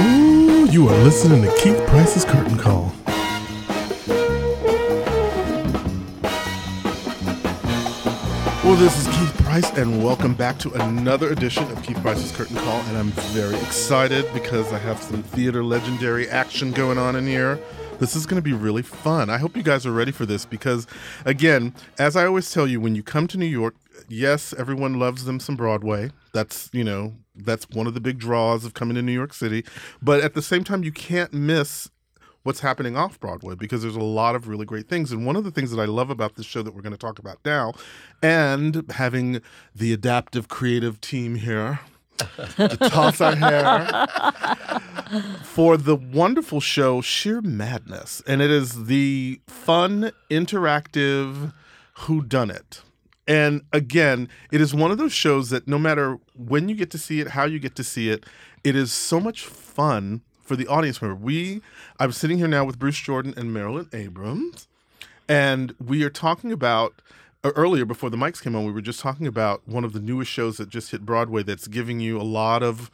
Ooh, you are listening to Keith Price's Curtain Call. Well, this is Keith Price, and welcome back to another edition of Keith Price's Curtain Call. And I'm very excited because I have some theater legendary action going on in here. This is going to be really fun. I hope you guys are ready for this because, again, as I always tell you, when you come to New York, yes, everyone loves them some Broadway. That's, you know, that's one of the big draws of coming to New York City. But at the same time, you can't miss what's happening off Broadway because there's a lot of really great things. And one of the things that I love about this show that we're going to talk about now, and having the adaptive creative team here to toss our hair for the wonderful show Shear Madness. And it is the fun, interactive Who Done It. And again, it is one of those shows that no matter when you get to see it, how you get to see it, it is so much fun for the audience member. We, I'm sitting here now with Bruce Jordan and Marilyn Abrams, and we are talking about uh, earlier before the mics came on. We were just talking about one of the newest shows that just hit Broadway that's giving you a lot of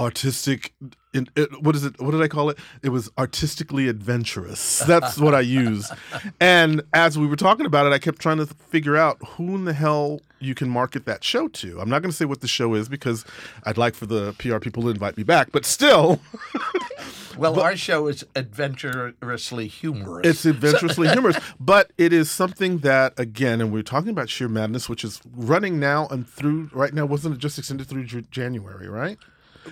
artistic in, it, what is it what did i call it it was artistically adventurous that's what i use and as we were talking about it i kept trying to figure out who in the hell you can market that show to i'm not going to say what the show is because i'd like for the pr people to invite me back but still Well, our show is adventurously humorous. It's adventurously humorous, but it is something that, again, and we're talking about shear madness, which is running now and through. Right now, wasn't it just extended through J- January? Right.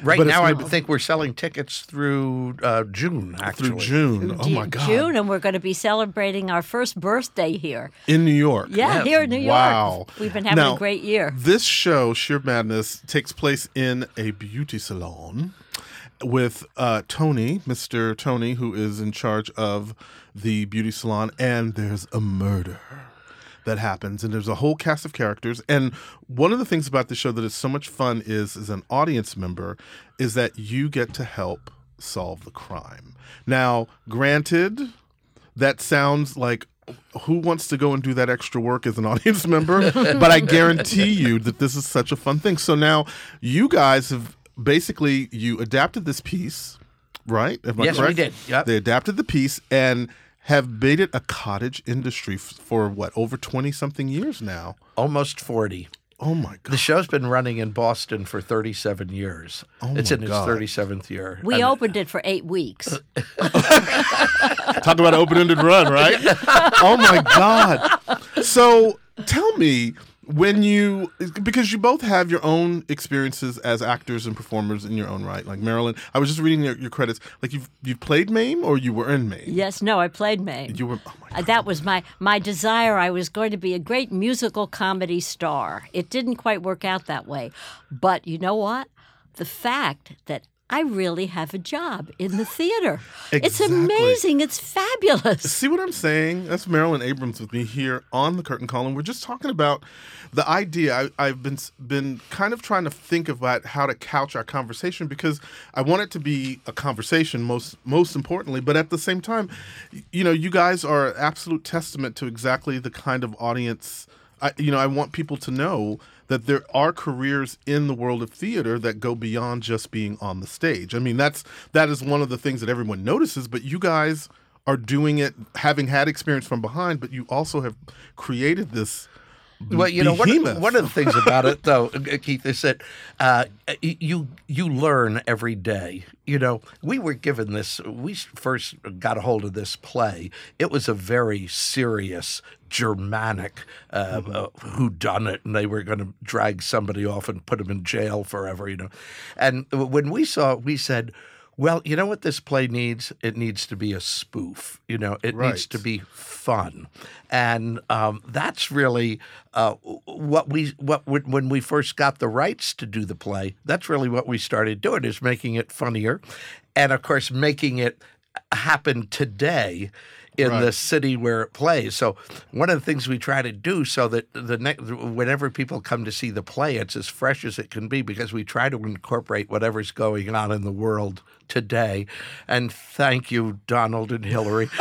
Right but it's now, I think we're selling tickets through uh, June. Actually, Through June. Oh my God. June, and we're going to be celebrating our first birthday here. In New York. Yeah, here in New York. Wow. We've been having Now, a great year. This show, Shear Madness, takes place in a beauty salon with uh, Tony, Mr. Tony, who is in charge of the beauty salon, and there's a murder that happens and there's a whole cast of characters and one of the things about the show that is so much fun is as an audience member is that you get to help solve the crime now granted that sounds like who wants to go and do that extra work as an audience member? but I guarantee you that this is such a fun thing. So now you guys have basically you adapted this piece, right? Am Yes, we did. Yep. They adapted the piece and have made it a cottage industry f- for what over twenty something years now. almost forty. Oh my god! The show's been running in Boston for 37 years. Oh it's my in its 37th year. We And- opened it for eight weeks. Talk about an open-ended run, right? oh my god! So tell me when you because you both have your own experiences as actors and performers in your own right. Like Marilyn, I was just reading your, your credits. Like you've you've played Mame or you were in Mame. yes, no, I played May. You were. Oh my Uh, that was my my desire. I was going to be a great musical comedy star. It didn't quite work out that way, but you know what? The fact that I really have a job in the theater. It's amazing. It's fabulous. See what I'm saying? That's Marilyn Abrams with me here on the curtain call, and we're just talking about the idea. I, I've been been kind of trying to think about how to couch our conversation because I want it to be a conversation most most importantly, but at the same time, you know, you guys are an absolute testament to exactly the kind of audience. I, you know, I want people to know that there are careers in the world of theater that go beyond just being on the stage. I mean, that's that is one of the things that everyone notices, but you guys are doing it having had experience from behind, but you also have created this Well, you know, one of, one of the things about it, though, Keith, is that uh, you you learn every day. You know, we were given this. We first got a hold of this play. It was a very serious Germanic uh, uh, who done it, and they were going to drag somebody off and put them in jail forever. You know, and when we saw, it, we said. Well, you know what this play needs? It needs to be a spoof. You know, it needs to be fun, and um, that's really uh, what we what when we first got the rights to do the play. That's really what we started doing is making it funnier, and of course making it happen today in the city where it plays. So one of the things we try to do so that the next whenever people come to see the play, it's as fresh as it can be because we try to incorporate whatever's going on in the world today. And thank you, Donald and Hillary.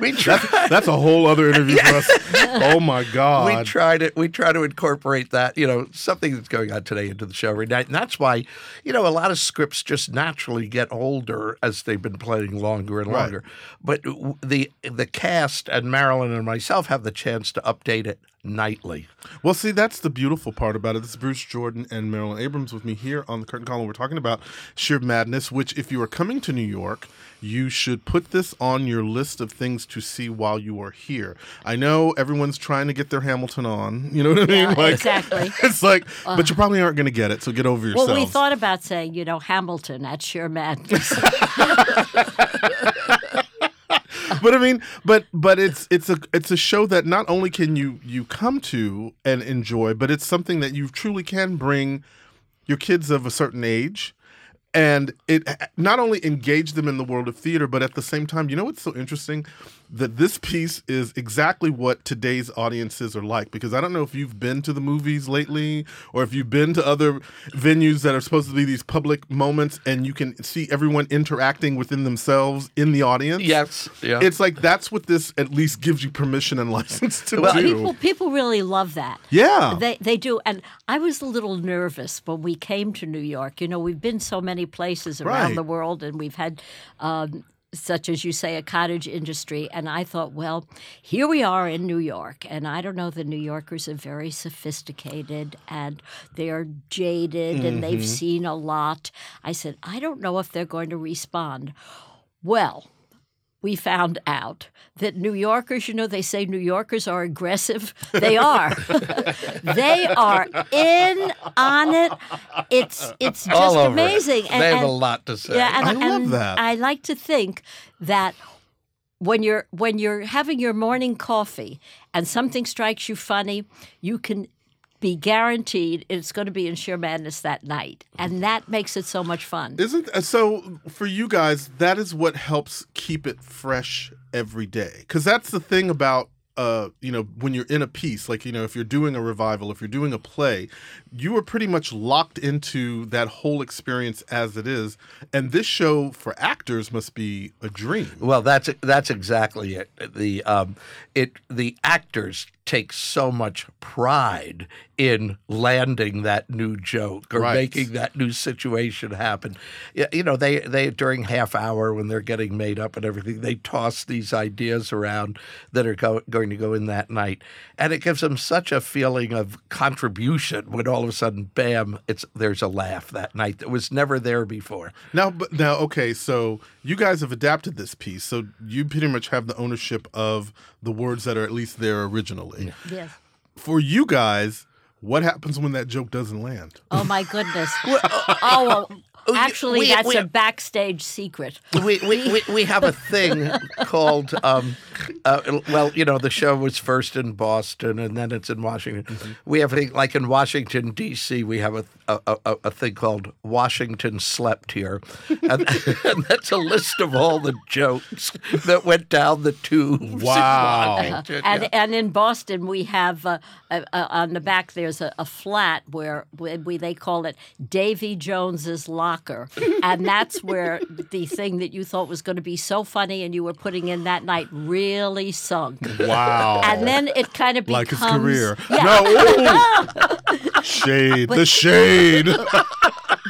we tried. That's a whole other interview for us. Oh my God. we try to we try to incorporate that you know something that's going on today into the show every night and that's why you know a lot of scripts just naturally get older as they've been playing longer and Right. longer but the the cast and Marilyn and myself have the chance to update it nightly Well, see, that's the beautiful part about it. This is Bruce Jordan and Marilyn Abrams with me here on the Curtain Call. and We're talking about Shear Madness, which, if you are coming to New York, you should put this on your list of things to see while you are here. I know everyone's trying to get their Hamilton on. You know what I mean? Yeah, exactly. Uh. It's like, but you probably aren't going to get it. So get over yourself. Well, we thought about saying, you know, Hamilton at shear madness. but I mean, but but it's it's a it's a show that not only can you you come to and enjoy, but it's something that you truly can bring your kids of a certain age, and it not only engage them in the world of theater, but at the same time, you know what's so interesting that this piece is exactly what today's audiences are like. Because I don't know if you've been to the movies lately, or if you've been to other venues that are supposed to be these public moments, and you can see everyone interacting within themselves in the audience. yes yeah It's like that's what this at least gives you permission and license to Well, do. people people really love that. Yeah. They they do. And I was a little nervous when we came to New York. You know, we've been so many places around Right. the world and we've had um, such as you say, a cottage industry. And I thought, well, here we are in New York. And I don't know, the New Yorkers are very sophisticated and they're jaded and they've mm-hmm. seen a lot. I said, I don't know if they're going to respond. Well, we found out that New Yorkers, you know, they say New Yorkers are aggressive. They are. they are in on it. It's it's just all over it. amazing. they have a lot to say Yeah, and, I love and that. I like to think that when you're when you're having your morning coffee and something strikes you funny, you can be guaranteed it's going to be in shear madness that night, and that makes it so much fun. Isn't uh, so for you guys? That is what helps keep it fresh every day. Because that's the thing about uh, you know, when you're in a piece, like you know, if you're doing a revival, if you're doing a play, you are pretty much locked into that whole experience as it is. And this show for actors must be a dream. Well, that's that's exactly it. The um, it the actors take so much pride in landing that new joke or Right. making that new situation happen. You know, they they during half hour when they're getting made up and everything, they toss these ideas around that are go, going to go in that night, and it gives them such a feeling of contribution when all of a sudden, bam, it's there's a laugh that night that was never there before. Now, but now, okay, so you guys have adapted this piece, so you pretty much have the ownership of the words that are at least there originally. Yes. For you guys, what happens when that joke doesn't land? Oh my goodness. oh, well, actually, we- that's we- a backstage secret. we, we, we, we have a thing called um, uh, well you know the show was first in boston and then it's in washington Mm-hmm. we have a thing like in washington d.c we have a, a, a, a thing called washington slept here and, and that's a list of all the jokes that went down the tubes in Wow. Washington, And yeah. and in Boston, we have uh, uh, uh, on the back there's a, a flat where we, we they call it Davy Jones's locker, and that's where the thing that you thought was going to be so funny and you were putting in that night really sunk. Wow. And then it kind of becomes like his career. Yeah. No, shade, the shade.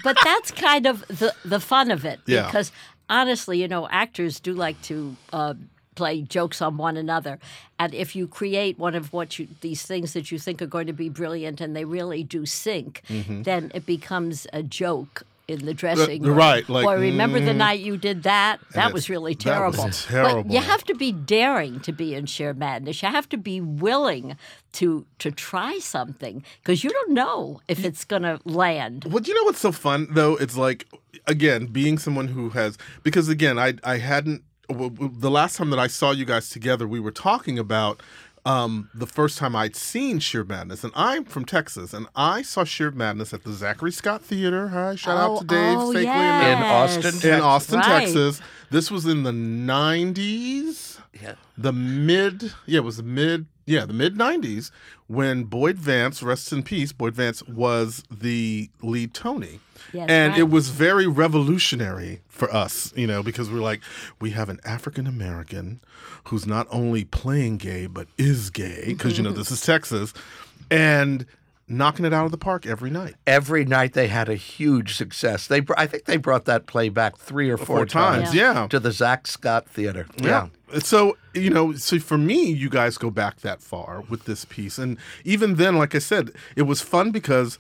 but that's kind of the the fun of it Yeah. because honestly, you know, actors do like to uh, play jokes on one another, and if you create one of what you these things that you think are going to be brilliant and they really do sink, then it becomes a joke. In the dressing room. Right, like, Boy, remember the mm. night you did that? That was really that was terrible. terrible. But you have to be daring to be in shear madness. You have to be willing to to try something because you don't know if it's going to land. Well, do you know what's so fun though? It's like again being someone who has because again I I hadn't the last time that I saw you guys together we were talking about um, the first time I'd seen Shear Madness, and I'm from Texas, and I saw Shear Madness at the Zachary Scott Theater. Hi, shout out to Oh, Dave oh, Steakley yes. In Austin, in, Austin, Right. Texas. This was in the '90s, Yeah. the mid, yeah, it was the mid, Yeah, the mid '90s when Boyd Vance, rest in peace, Boyd Vance was the lead Tony. Yes, and right. it was very revolutionary for us, you know, because we're like, we have an African American who's not only playing gay but is gay, because you know this is Texas, and knocking it out of the park every night. Every night they had a huge success. They, br- I think they brought that play back three or four, Four times, yeah. to the Zach Scott Theater. Yeah. So, you know, so for me, you guys go back that far with this piece. And even then, like I said, it was fun because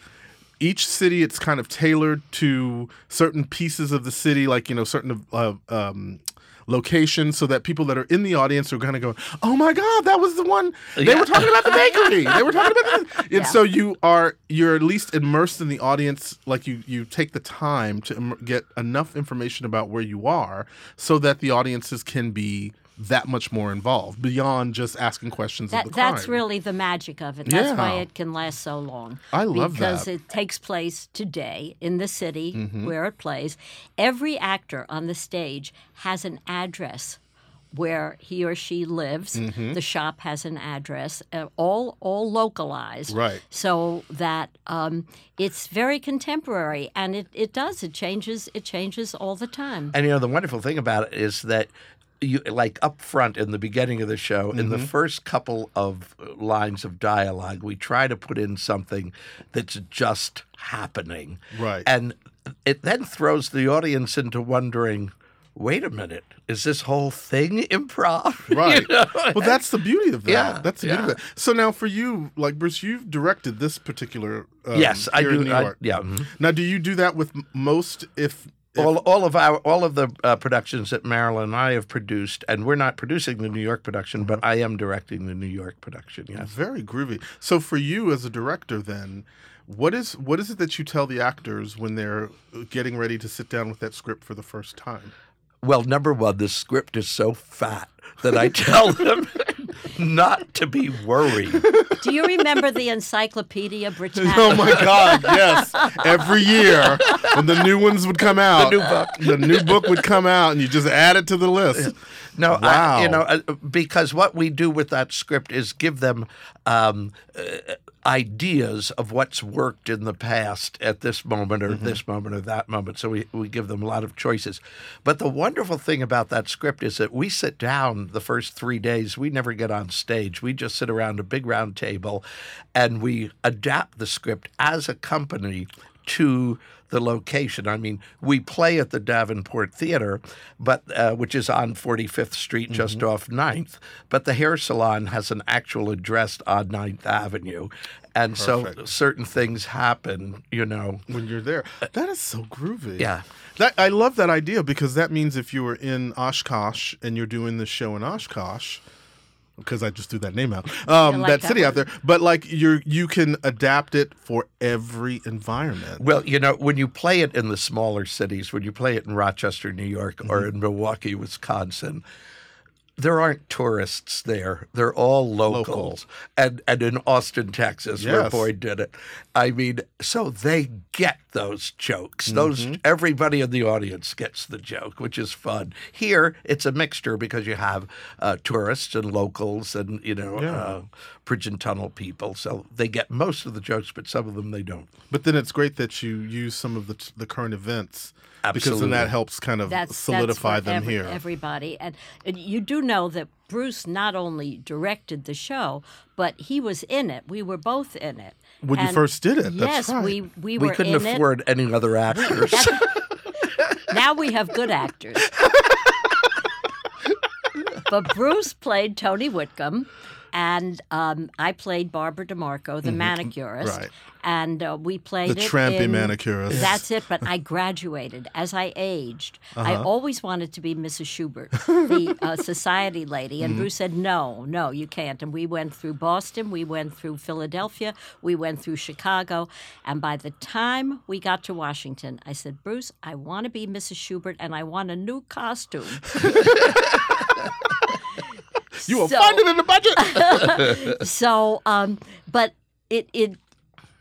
each city, it's kind of tailored to certain pieces of the city, like, you know, certain uh, um, locations, so that people that are in the audience are kind of going, oh my God, that was the one. They were talking about the bakery. They were talking about this. And Yeah. so you are, you're at least immersed in the audience, like you, you take the time to im- get enough information about where you are so that the audiences can be that much more involved beyond just asking questions That, of the that's really the magic of it. That's why it can last so long. I love because that. it takes place today in the city Mm-hmm. where it plays. Every actor on the stage has an address where he or she lives. Mm-hmm. The shop has an address, uh, all all localized, Right. So that um, it's very contemporary, and it, it does it changes it changes all the time. And you know the wonderful thing about it is that you like up front in the beginning of the show, in Mm-hmm. the first couple of lines of dialogue, we try to put in something that's just happening. Right. And it then throws the audience into wondering, wait a minute, is this whole thing improv? You Right. know? Well, that's the beauty of that. Yeah, that's the beauty yeah. of that. So now, for you, like Bruce, you've directed this particular. Um, yes, I do. In I- yeah. mhm. Now, do you do that with most? If all, all of our all of the uh, productions that Marilyn and I have produced, and we're not producing the New York production, but I am directing the New York production. Yes. very groovy. So for you as a director, then, what is what is it that you tell the actors when they're getting ready to sit down with that script for the first time? Well, number one, the script is so fat that I tell them not to be worried. Do you remember the Encyclopedia Britannica? Oh my God! Yes, every year when the new ones would come out, the new book. the new book would come out, and you just add it to the list. No, I, you know, uh, because what we do with that script is give them um, uh, ideas of what's worked in the past at this moment or Mm-hmm. this moment or that moment. So we, we give them a lot of choices. But the wonderful thing about that script is that we sit down the first three days. We never get on stage. We just sit around a big round table and we adapt the script as a company to the location. I mean, we play at the Davenport Theater, but uh, which is on 45th Street, just Mm-hmm. off 9th. But the hair salon has an actual address on 9th Avenue, and so certain things happen. You know, when you're there. That is so groovy. Yeah. That I love that idea because that means if you were in Oshkosh and you're doing the show in Oshkosh, because I just threw that name out, um, like that, that city one. out there. But like you're you can adapt it for every environment. Well, you know, when you play it in the smaller cities, when you play it in Rochester, New York, or Mm-hmm. in Milwaukee, Wisconsin, there aren't tourists there. They're all locals. Locals. And and in Austin, Texas, where Boyd did it. I mean, so they get those jokes. Mm-hmm. Those everybody in the audience gets the joke, which is fun. Here, it's a mixture because you have uh, tourists and locals and you know Yeah. uh, bridge and tunnel people. So they get most of the jokes, but some of them they don't. But then it's great that you use some of the the current events because then that helps kind of that's solidify that's them every- here. Everybody, and, and you do know that Bruce not only directed the show, but he was in it. We were both in it When you first did it, that's Yes, right. we we We couldn't afford any other actors. Now we have good actors. but Bruce played Tony Whitcomb, and um, I played Barbara DeMarco, the manicurist. Right. And uh, we played The trampy in- manicurist. That's it. But I graduated as I aged. I Uh-huh. always wanted to be Mrs. Shubert, the uh, society lady. Mm-hmm. And Bruce said, "No, no, you can't." And we went through Boston, we went through Philadelphia, we went through Chicago, and by the time we got to Washington, I said, "Bruce, I want to be Mrs. Shubert, and I want a new costume." you will So- find it in the budget. so um but it it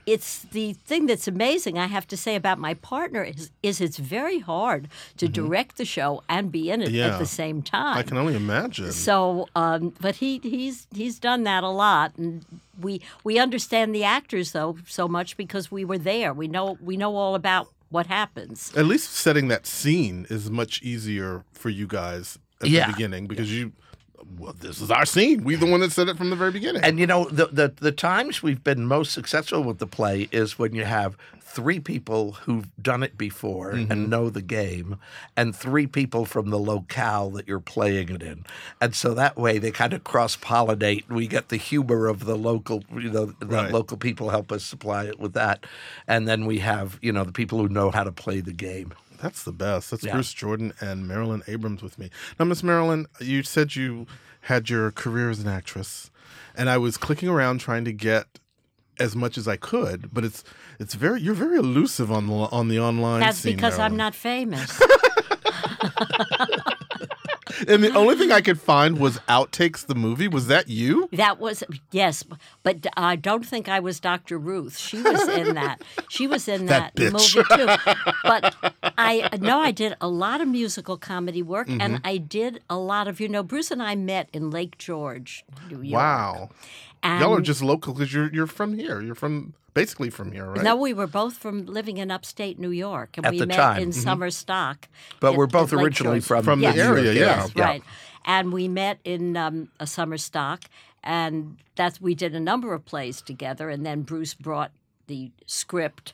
it's the thing that's amazing. I have to say about my partner is is it's very hard to direct the show and be in it Mm-hmm. Yeah. at the same time. I can only imagine. So, um, but he he's he's done that a lot, and we we understand the actors though so much because we were there. We know we know all about what happens. At least setting that scene is much easier for you guys at Yeah. the beginning because you, well, this is our scene. We're the one that said it from the very beginning. And you know, the, the the times we've been most successful with the play is when you have three people who've done it before and mm-hmm. know the game, and three people from the locale that you're playing it in, and so that way they kind of cross pollinate. We get the humor of the local, you know, the Right. local people help us supply it with that, and then we have you know the people who know how to play the game. That's the best. That's Yeah. Bruce Jordan and Marilyn Abrams with me. Now, Miss Marilyn, you said you had your career as an actress, and I was clicking around trying to get as much as I could, but it's it's very you're very elusive on the on the online. That's scene, because I'm not famous. And the only thing I could find was outtakes the movie. Was that you? That was yes, but I don't think I was Dr. Ruth. She was in that. She was in That that, movie too. But I know I did a lot of musical comedy work, Mm-hmm. and I did a lot of you know Bruce and I met in Lake George, New York. Wow, And y'all are just local because you're you're from here. You're from basically from here, right? No, we were both from living in upstate New York, and At we the met time. in Mhm. Summer Stock. But in- we're both in Lake originally George. from From the area, yeah. Yes, Yeah. right. And we met in um, a summer stock, and that's we did a number of plays together. And then Bruce brought the script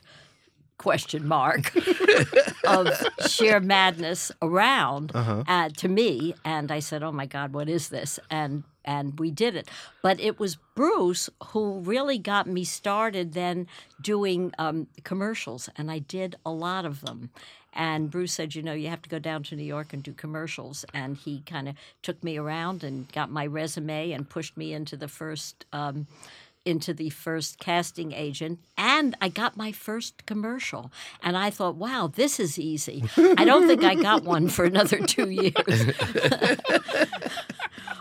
question mark of shear madness around uh, to me, and I said, "Oh my God, what is this?" and and we did it. But it was Bruce who really got me started then doing um, commercials, and I did a lot of them. And Bruce said, you know, you have to go down to New York and do commercials. And he kind of took me around and got my resume and pushed me into the first. Um, into the first casting agent and I got my first commercial and I thought wow this is easy I don't think I got one for another 2 years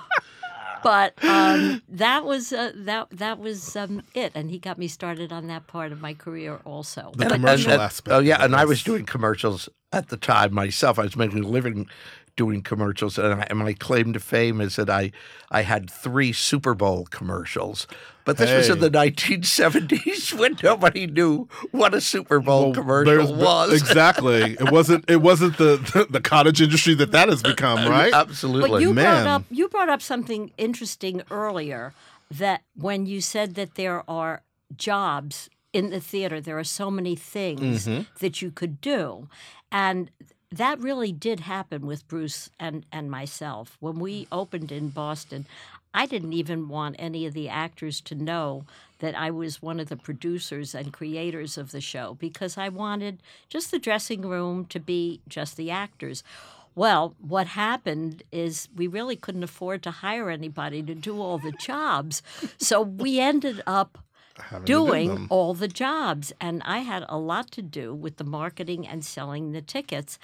but um, that was uh, that that was um, it and he got me started on that part of my career also The And- commercial and- aspect. Oh yeah, and I was doing commercials at the time myself. I was making a living doing commercials, and, I, and my claim to fame is that I I had three Super Bowl commercials. But this was in the 1970s when nobody knew what a Super Bowl Well, commercial was. exactly. It wasn't. It wasn't the, the the cottage industry that that has become, right? Absolutely. But you man. brought up you brought up something interesting earlier that when you said that there are jobs in the theater, there are so many things Mm-hmm. that you could do, and that really did happen with Bruce and and myself when we mm. opened in Boston. I didn't even want any of the actors to know that I was one of the producers and creators of the show because I wanted just the dressing room to be just the actors. Well, what happened is we really couldn't afford to hire anybody to do all the jobs. So we ended up Having to do doing all the jobs. And I had a lot to do with the marketing and selling the tickets.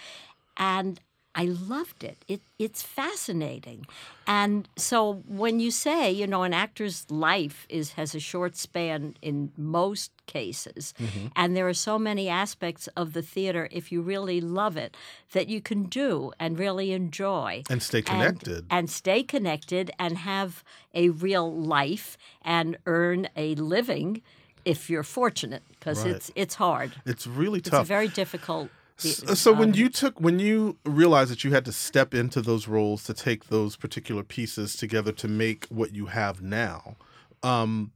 And I loved it. it. It's fascinating. And so when you say, you know, an actor's life is has a short span in most cases, Mm-hmm. and there are so many aspects of the theater, if you really love it, that you can do and really enjoy and stay connected. and, stay connected and have a real life and earn a living if you're fortunate because Right. it's it's hard it's really tough. it's a very difficult So, so when you took when you realized that you had to step into those roles to take those particular pieces together to make what you have now, um,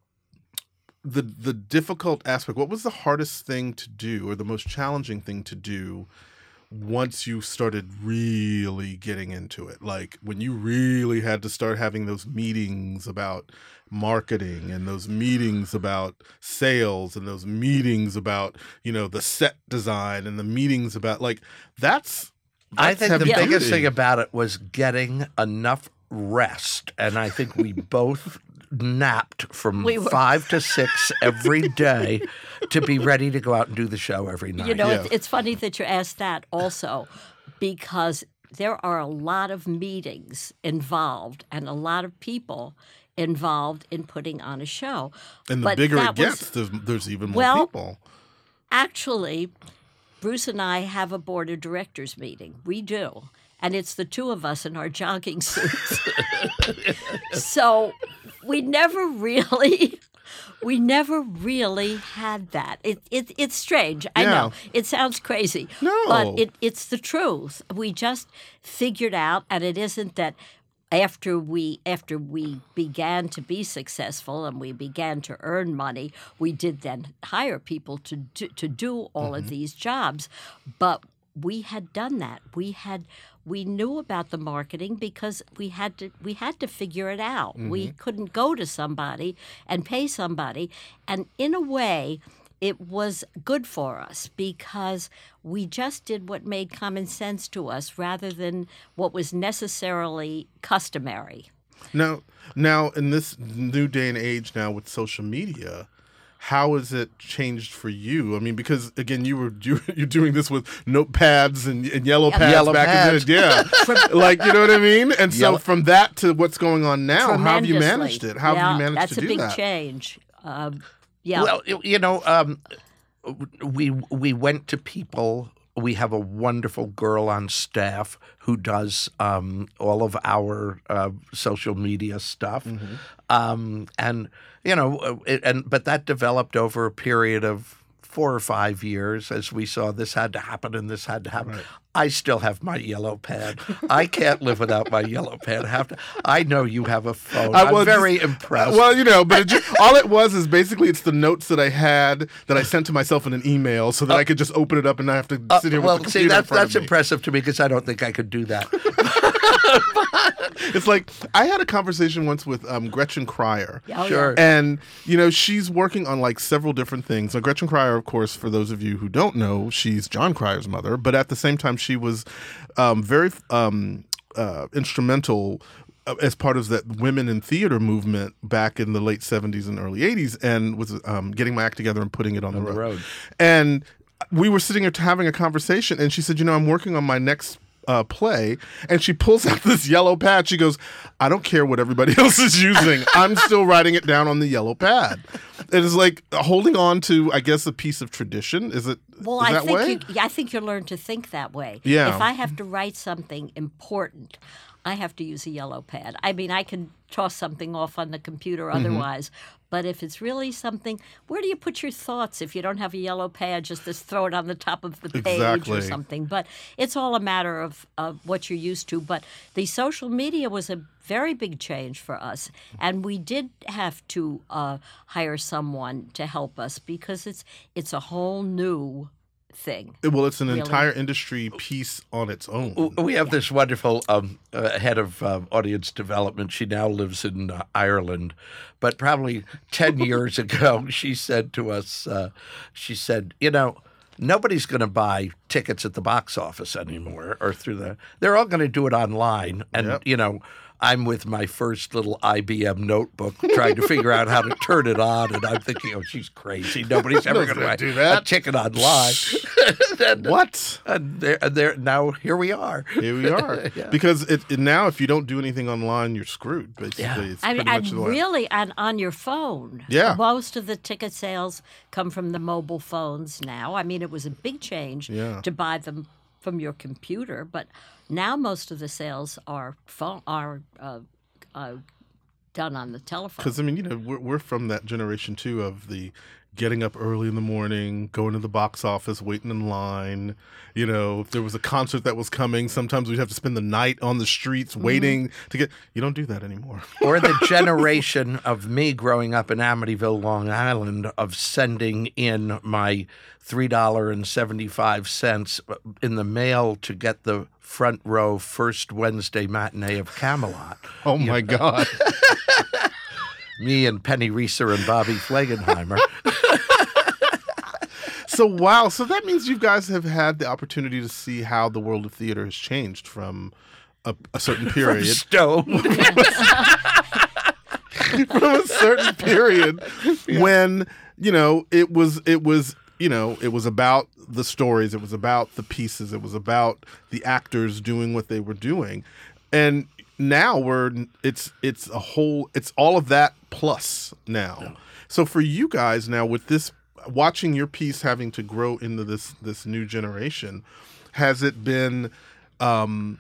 the the difficult aspect. What was the hardest thing to do, or the most challenging thing to do? Once you started really getting into it, like when you really had to start having those meetings about marketing and those meetings about sales and those meetings about you know the set design and the meetings about like that's, I think the heavy biggest thing about it was getting enough rest, and I think we both napped from We five to six every day to be ready to go out and do the show every night. you know Yeah. it's, it's funny that you asked that also because there are a lot of meetings involved and a lot of people involved in putting on a show. And the But bigger it that was- gets, there's, there's even more Well, people. Actually, Bruce and I have a board of directors meeting. We do. And it's the two of us in our jogging suits. so we never really we never really had that. It, it it's strange. I Yeah. know. It sounds crazy. No. But it, it's the truth. We just figured out and it isn't that after we after we began to be successful and we began to earn money, we did then hire people to do, to do all of mm-hmm. these jobs. But we had done that. We had we knew about the marketing because we had to we had to figure it out. We mm-hmm. couldn't go to somebody and pay somebody, and in a way. It was good for us because we just did what made common sense to us rather than what was necessarily customary. Now, now in this new day and age, now with social media, how has it changed for you? I mean, because again, you were you, you're doing this with notepads and, and yellow pads Yellow back pads. in the day, yeah. like you know what I mean. And so Yellow- from that to what's going on now, how have you managed it? How yeah, have you managed to do that? that's to a big change. Um, yeah. Well, you- know, um, we we went to people. We have a wonderful girl on staff who does um, all of our uh, social media stuff, Mm-hmm. um, and you know, uh, it, and but that developed over a period of four or five years as we saw this had to happen and this had to happen. I still have my yellow pad. I can't live without my yellow pad. I have to. I know you have a phone. I I'm was very impressed. Well, you know, but it ju- all it was is basically it's the notes that I had that I sent to myself in an email, so that I could just open it up and not have to Uh, sit here well, with the see, computer in that's that's impressive to me because I don't think I could do that. It's like I had a conversation once with um, Gretchen Cryer. Oh, yeah. sure. And you know she's working on like several different things. Now Gretchen Cryer, of course, for those of you who don't know, she's Jon Cryer's mother. But at the same time, she was um, very um, uh, instrumental uh, as part of that women in theater movement back in the late '70s and early '80s, and was um, getting my act together and putting it on, the, the road. road. And we were sitting here having a conversation, and she said, "You know, I'm working on my next." Uh, play and she pulls out this yellow pad. She goes, "I don't care what everybody else is using. I'm still writing it down on the yellow pad." It is like holding on to, I guess, a piece of tradition. Is it? Well, is I that think way? you, yeah, I think you learn to think that way. Yeah. If I have to write something important, I have to use a yellow pad. I mean, I can toss something off on the computer Mm-hmm. But if it's really something, where do you put your thoughts if you don't have a yellow pad? Just to throw it on the top of the page Exactly. or something. But it's all a matter of, of what you're used to. But the social media was a very big change for us, and we did have to uh, hire someone to help us because it's it's a whole new thing. well, it's an Really? entire industry piece on its own. We have this wonderful um, uh, head of uh, audience development. She now lives in uh, Ireland, but probably ten years ago, she said to us, uh, she said, you know. Nobody's going to buy tickets at the box office anymore or through the. They're all going to do it online. And, Yep. you know, I'm with my first little IBM notebook trying to figure out how to turn it on. And I'm thinking, oh, she's crazy. Nobody's ever going to do that. a ticket online. and, uh, What? and there, and there, now here we are. Here we are. Because it, it- now, if you don't do anything online, you're screwed. Basically, Yeah. it's I mean, pretty much and the way. really, and on your phone. Yeah. Most of the ticket sales come from the mobile phones now. I mean, it was a big change Yeah. to buy them from your computer, but now most of the sales are phone are uh, uh, done on the telephone. Because I mean, you know, we're we're from that generation too of the getting up early in the morning, going to the box office, waiting in line. You know, if there was a concert that was coming, sometimes we'd have to spend the night on the streets Mm-hmm. waiting to get. You don't do that anymore. or the generation of me growing up in Amityville, Long Island, of sending in my three dollar and seventy five cents in the mail to get the front row first Wednesday matinee of Camelot. Oh my God! Me and Penny Reeser and Bobby Flegenheimer. so wow, so that means you guys have had the opportunity to see how the world of theater has changed from a, a certain period. Stone. from a certain period when you know it was it was you know it was about the stories it was about the pieces it was about the actors doing what they were doing and now we're it's it's a whole it's all of that plus now. So for you guys now with this watching your piece having to grow into this this new generation, has it been um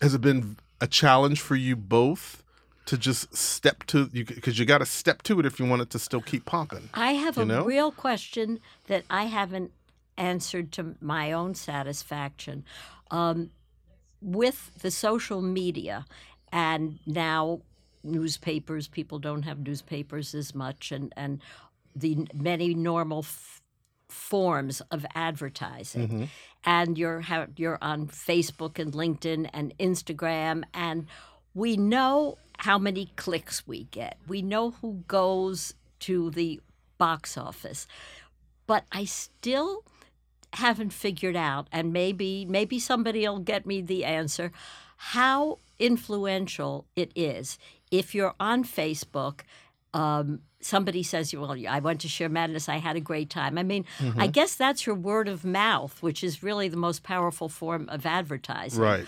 has it been a challenge for you both to just step to you because you got to step to it if you want it to still keep popping. I have a know? real question that I haven't answered to my own satisfaction. Um, with the social media and now newspapers, people don't have newspapers as much, and, and the many normal f- forms of advertising. Mm-hmm. And you're, ha- you're on Facebook and LinkedIn and Instagram, and we know how many clicks we get. We know who goes to the box office. But I still haven't figured out, and maybe maybe somebody will get me the answer, how influential it is if you're on Facebook. Um, somebody says, "Well, I went to Shear Madness. I had a great time." I mean, I guess that's your word of mouth, which is really the most powerful form of advertising Right.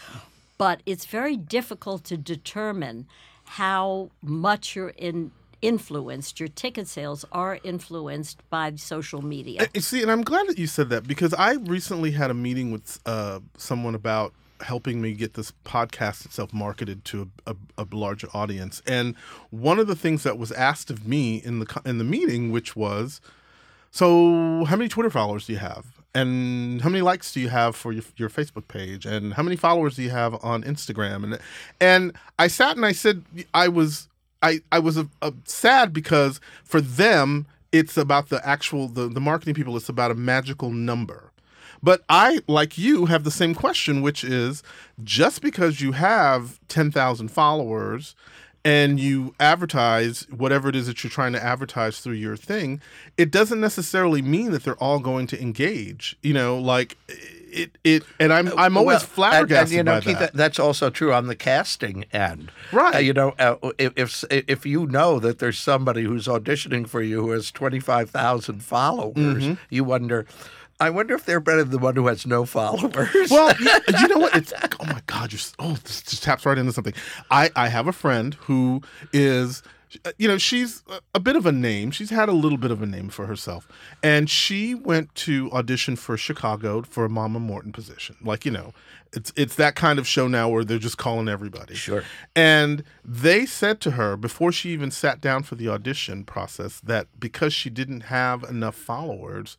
but it's very difficult to determine how much you're in influenced your ticket sales are influenced by social media You see, and I'm glad that you said that because I recently had a meeting with uh, someone about helping me get this podcast itself marketed to a, a, a larger audience. And one of the things that was asked of me in the in the meeting, which was, so how many Twitter followers do you have? And how many likes do you have for your, your Facebook page? And how many followers do you have on Instagram? And and I sat and I said I was I I was uh uh sad because for them it's about the actual the the marketing people. It's about a magical number. But I, like you, have the same question, which is just because you have 10,000 followers and you advertise whatever it is that you're trying to advertise through your thing, it doesn't necessarily mean that they're all going to engage. You know, like it, it, and I'm, I'm always Well, and- flabbergasted and, you know, by Keith, that. that's also true on the casting end. Right. Uh, you know, uh, if, if if you know that there's somebody who's auditioning for you who has 25,000 followers, Mm-hmm. you wonder, I wonder if they're better than the one who has no followers. Well, you, know what? It's oh my god! You're oh, this just taps right into something. I I have a friend who is, uh, you know, she's a- a bit of a name. She's had a little bit of a name for herself, and she went to audition for Chicago for a Mama Morton position. Like you know, it's it's that kind of show now where they're just calling everybody. Sure. And they said to her before she even sat down for the audition process that because she didn't have enough followers,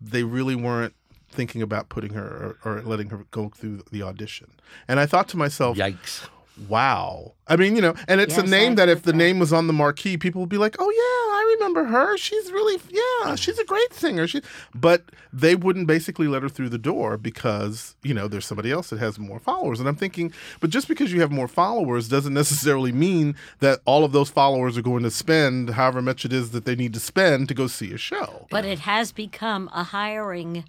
they really weren't thinking about putting her or, or letting her go through the audition. And I thought to myself, Yikes. Wow. I mean, you know, and it's a name that if the that. name was on the marquee, people would be like, "Oh yeah, I remember her. She's really yeah, she's a great singer." She but they wouldn't basically let her through the door because, you know, there's somebody else that has more followers. And I'm thinking, but just because you have more followers doesn't necessarily mean that all of those followers are going to spend however much it is that they need to spend to go see a show. but it has become a hiring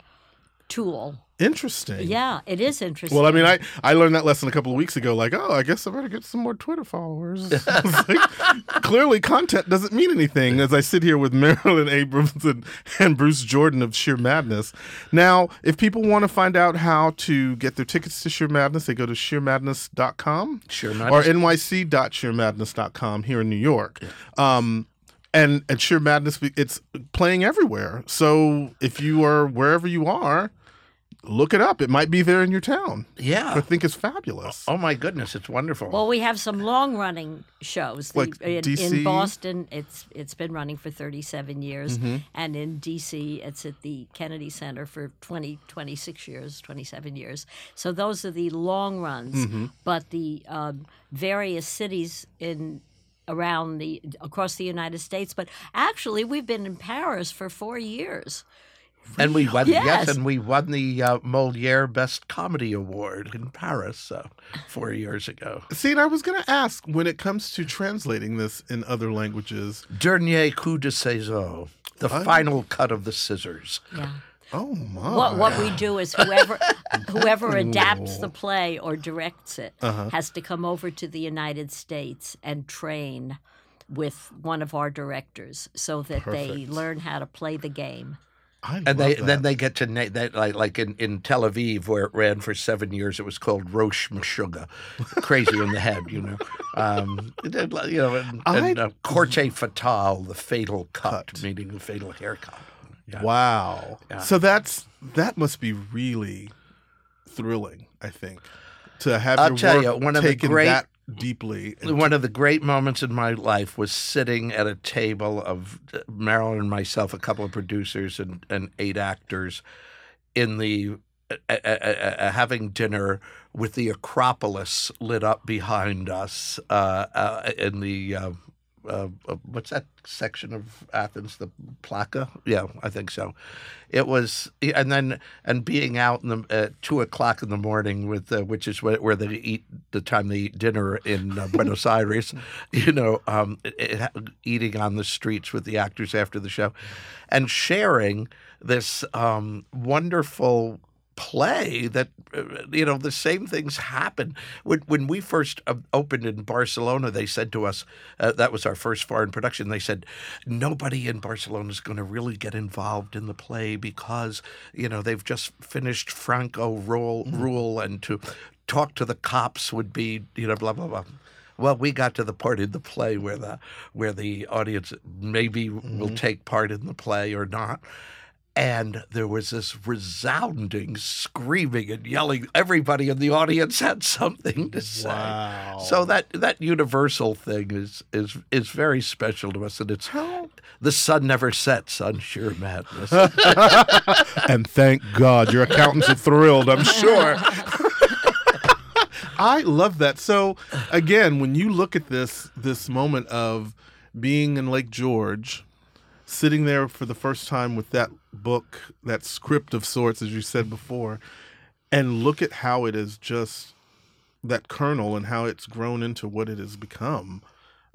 tool Interesting. yeah it is interesting Well, I mean, I, I learned that lesson a couple of weeks ago. Like, oh, I guess I better get some more Twitter followers. Like, clearly, content doesn't mean anything. As I sit here with Marilyn Abrams and, and Bruce Jordan of Shear Madness. Now, if people want to find out how to get their tickets to Shear Madness, they go to shearmadness.com Sheer or Madness. nyc.shearmadness.com here in New York. Um, and and Shear Madness, it's playing everywhere. So if you are wherever you are, look it up. It might be there in your town. Yeah. I think it's fabulous. Oh my goodness, it's wonderful. well we have some long running shows The- Like in, DC? in boston it's it's been running for 37 years Mm-hmm. and in dc it's at the kennedy center for 20 26 years 27 years so those are the long runs Mm-hmm. but the um, various cities in around the across the united states but actually we've been in paris for four years and we won, yes. Yes. and we won the uh, Moliere Best Comedy Award in Paris uh, four years ago. See, and I was going to ask when it comes to translating this in other languages. Dernier coup de ciseaux, the final cut of the scissors. yeah Oh my! What what we do is whoever whoever adapts the play or directs it has to come over to the United States and train with one of our directors so that they learn how to play the game. I and they love then they get to na- that like like in, in Tel Aviv where it ran for seven years. It was called Rosh Meshuggah, crazy in the head, you know. Um, like, you know, and, and uh, Corte Fatal, the fatal cut, Cut. meaning the fatal haircut. Yeah. Wow. Yeah. So that's that must be really thrilling. I think to have I'll your tell work you, one of the great- that deeply. One of the great moments in my life was sitting at a table of uh, Marilyn and myself, a couple of producers, and, and eight actors in the uh, uh, uh, uh, having dinner with the Acropolis lit up behind us uh, uh, in the. Uh, uh, what's that section of Athens? The Plaka? Yeah, I think so. It was, and then and being out in the at two o'clock in the morning with uh, which is where, where they eat the time they eat dinner in uh, Buenos Aires. You know, um, it, it, eating on the streets with the actors after the show, and sharing this um, wonderful play that uh, you know the same things happen. When when we first uh, opened in Barcelona they said to us uh, that was our first foreign production they said nobody in Barcelona is going to really get involved in the play because you know they've just finished Franco rule rule and to talk to the cops would be you know blah blah blah. Well, we got to the part in the play where the where the audience maybe will take part in the play or not. And there was this resounding screaming and yelling. Everybody in the audience had something to say. Wow. So that that universal thing is is is very special to us, and it's the sun never sets on shear madness. and thank God your accountants are thrilled, I'm sure. I love that. So again, when you look at this this moment of being in Lake George, sitting there for the first time with that book, that script of sorts, as you said before, and look at how it is just that kernel and how it's grown into what it has become.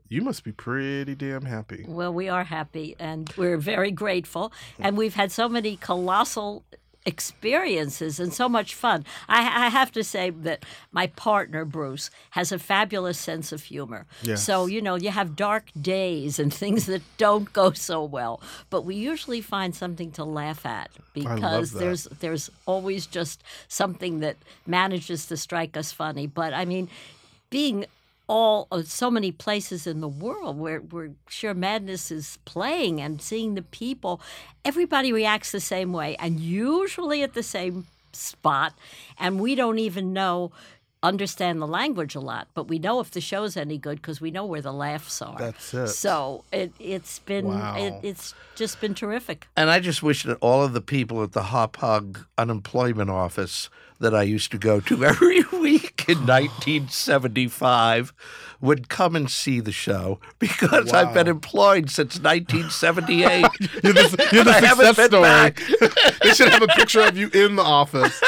You must be pretty damn happy. Well, we are happy and we're very grateful. And we've had so many colossal experiences and so much fun. I, I have to say that my partner, Bruce, has a fabulous sense of humor. Yes. So, you know, you have dark days and things that don't go so well, but we usually find something to laugh at because there's there's always just something that manages to strike us funny. But I mean, being all uh, so many places in the world where where shear madness is playing and seeing the people everybody reacts the same way and usually at the same spot and we don't even know understand the language a lot but we know if the show's any good because we know where the laughs are That's it. so it, it's been Wow. it, it's just been terrific And I just wish that all of the people at the Hop Hog unemployment office that I used to go to every week in 1975 would come and see the show because I've been employed since 1978. You're the, you're the I haven't success been story. back. they should have a picture of you in the office.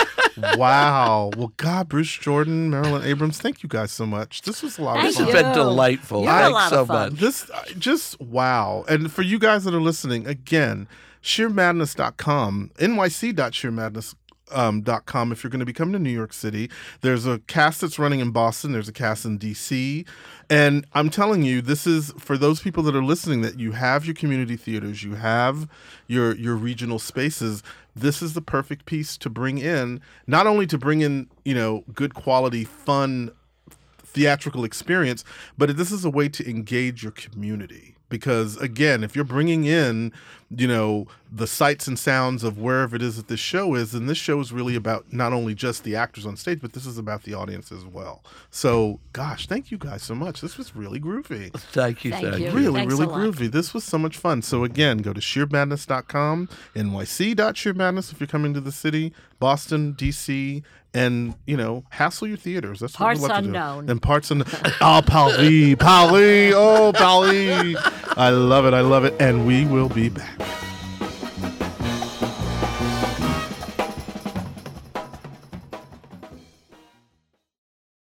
Wow. Well, God, Bruce Jordan, Marilyn Abrams, thank you guys so much. This was a lot Thank this of has fun. you. been delightful. You're a Thanks lot so of fun. much. This just wow. And for you guys that are listening, again, shearmadness.com, nyc.shearmadness. Um, dot com if you're going to be coming to New York City. There's a cast that's running in Boston. There's a cast in DC. And I'm telling you, this is for those people that are listening that you have your community theaters, you have your your regional spaces. This is the perfect piece to bring in, not only to bring in, you know, good quality, fun theatrical experience, but this is a way to engage your community. Because again, if you're bringing in, you know, the sights and sounds of wherever it is that this show is, then this show is really about not only just the actors on stage, but this is about the audience as well. So, gosh, thank you guys so much. This was really groovy. Thank you. Thank Thank you. you. Really, Thanks really groovy. This was so much fun. So again, go to shearmadness.com, nyc.shearmadness if you're coming to the city, Boston, DC, and you know, hassle your theaters. That's what Parts we love to unknown. do. And parts unknown. Ah, oh, Pauli, Pauli, oh, Pauli. I love it. I love it. And we will be back.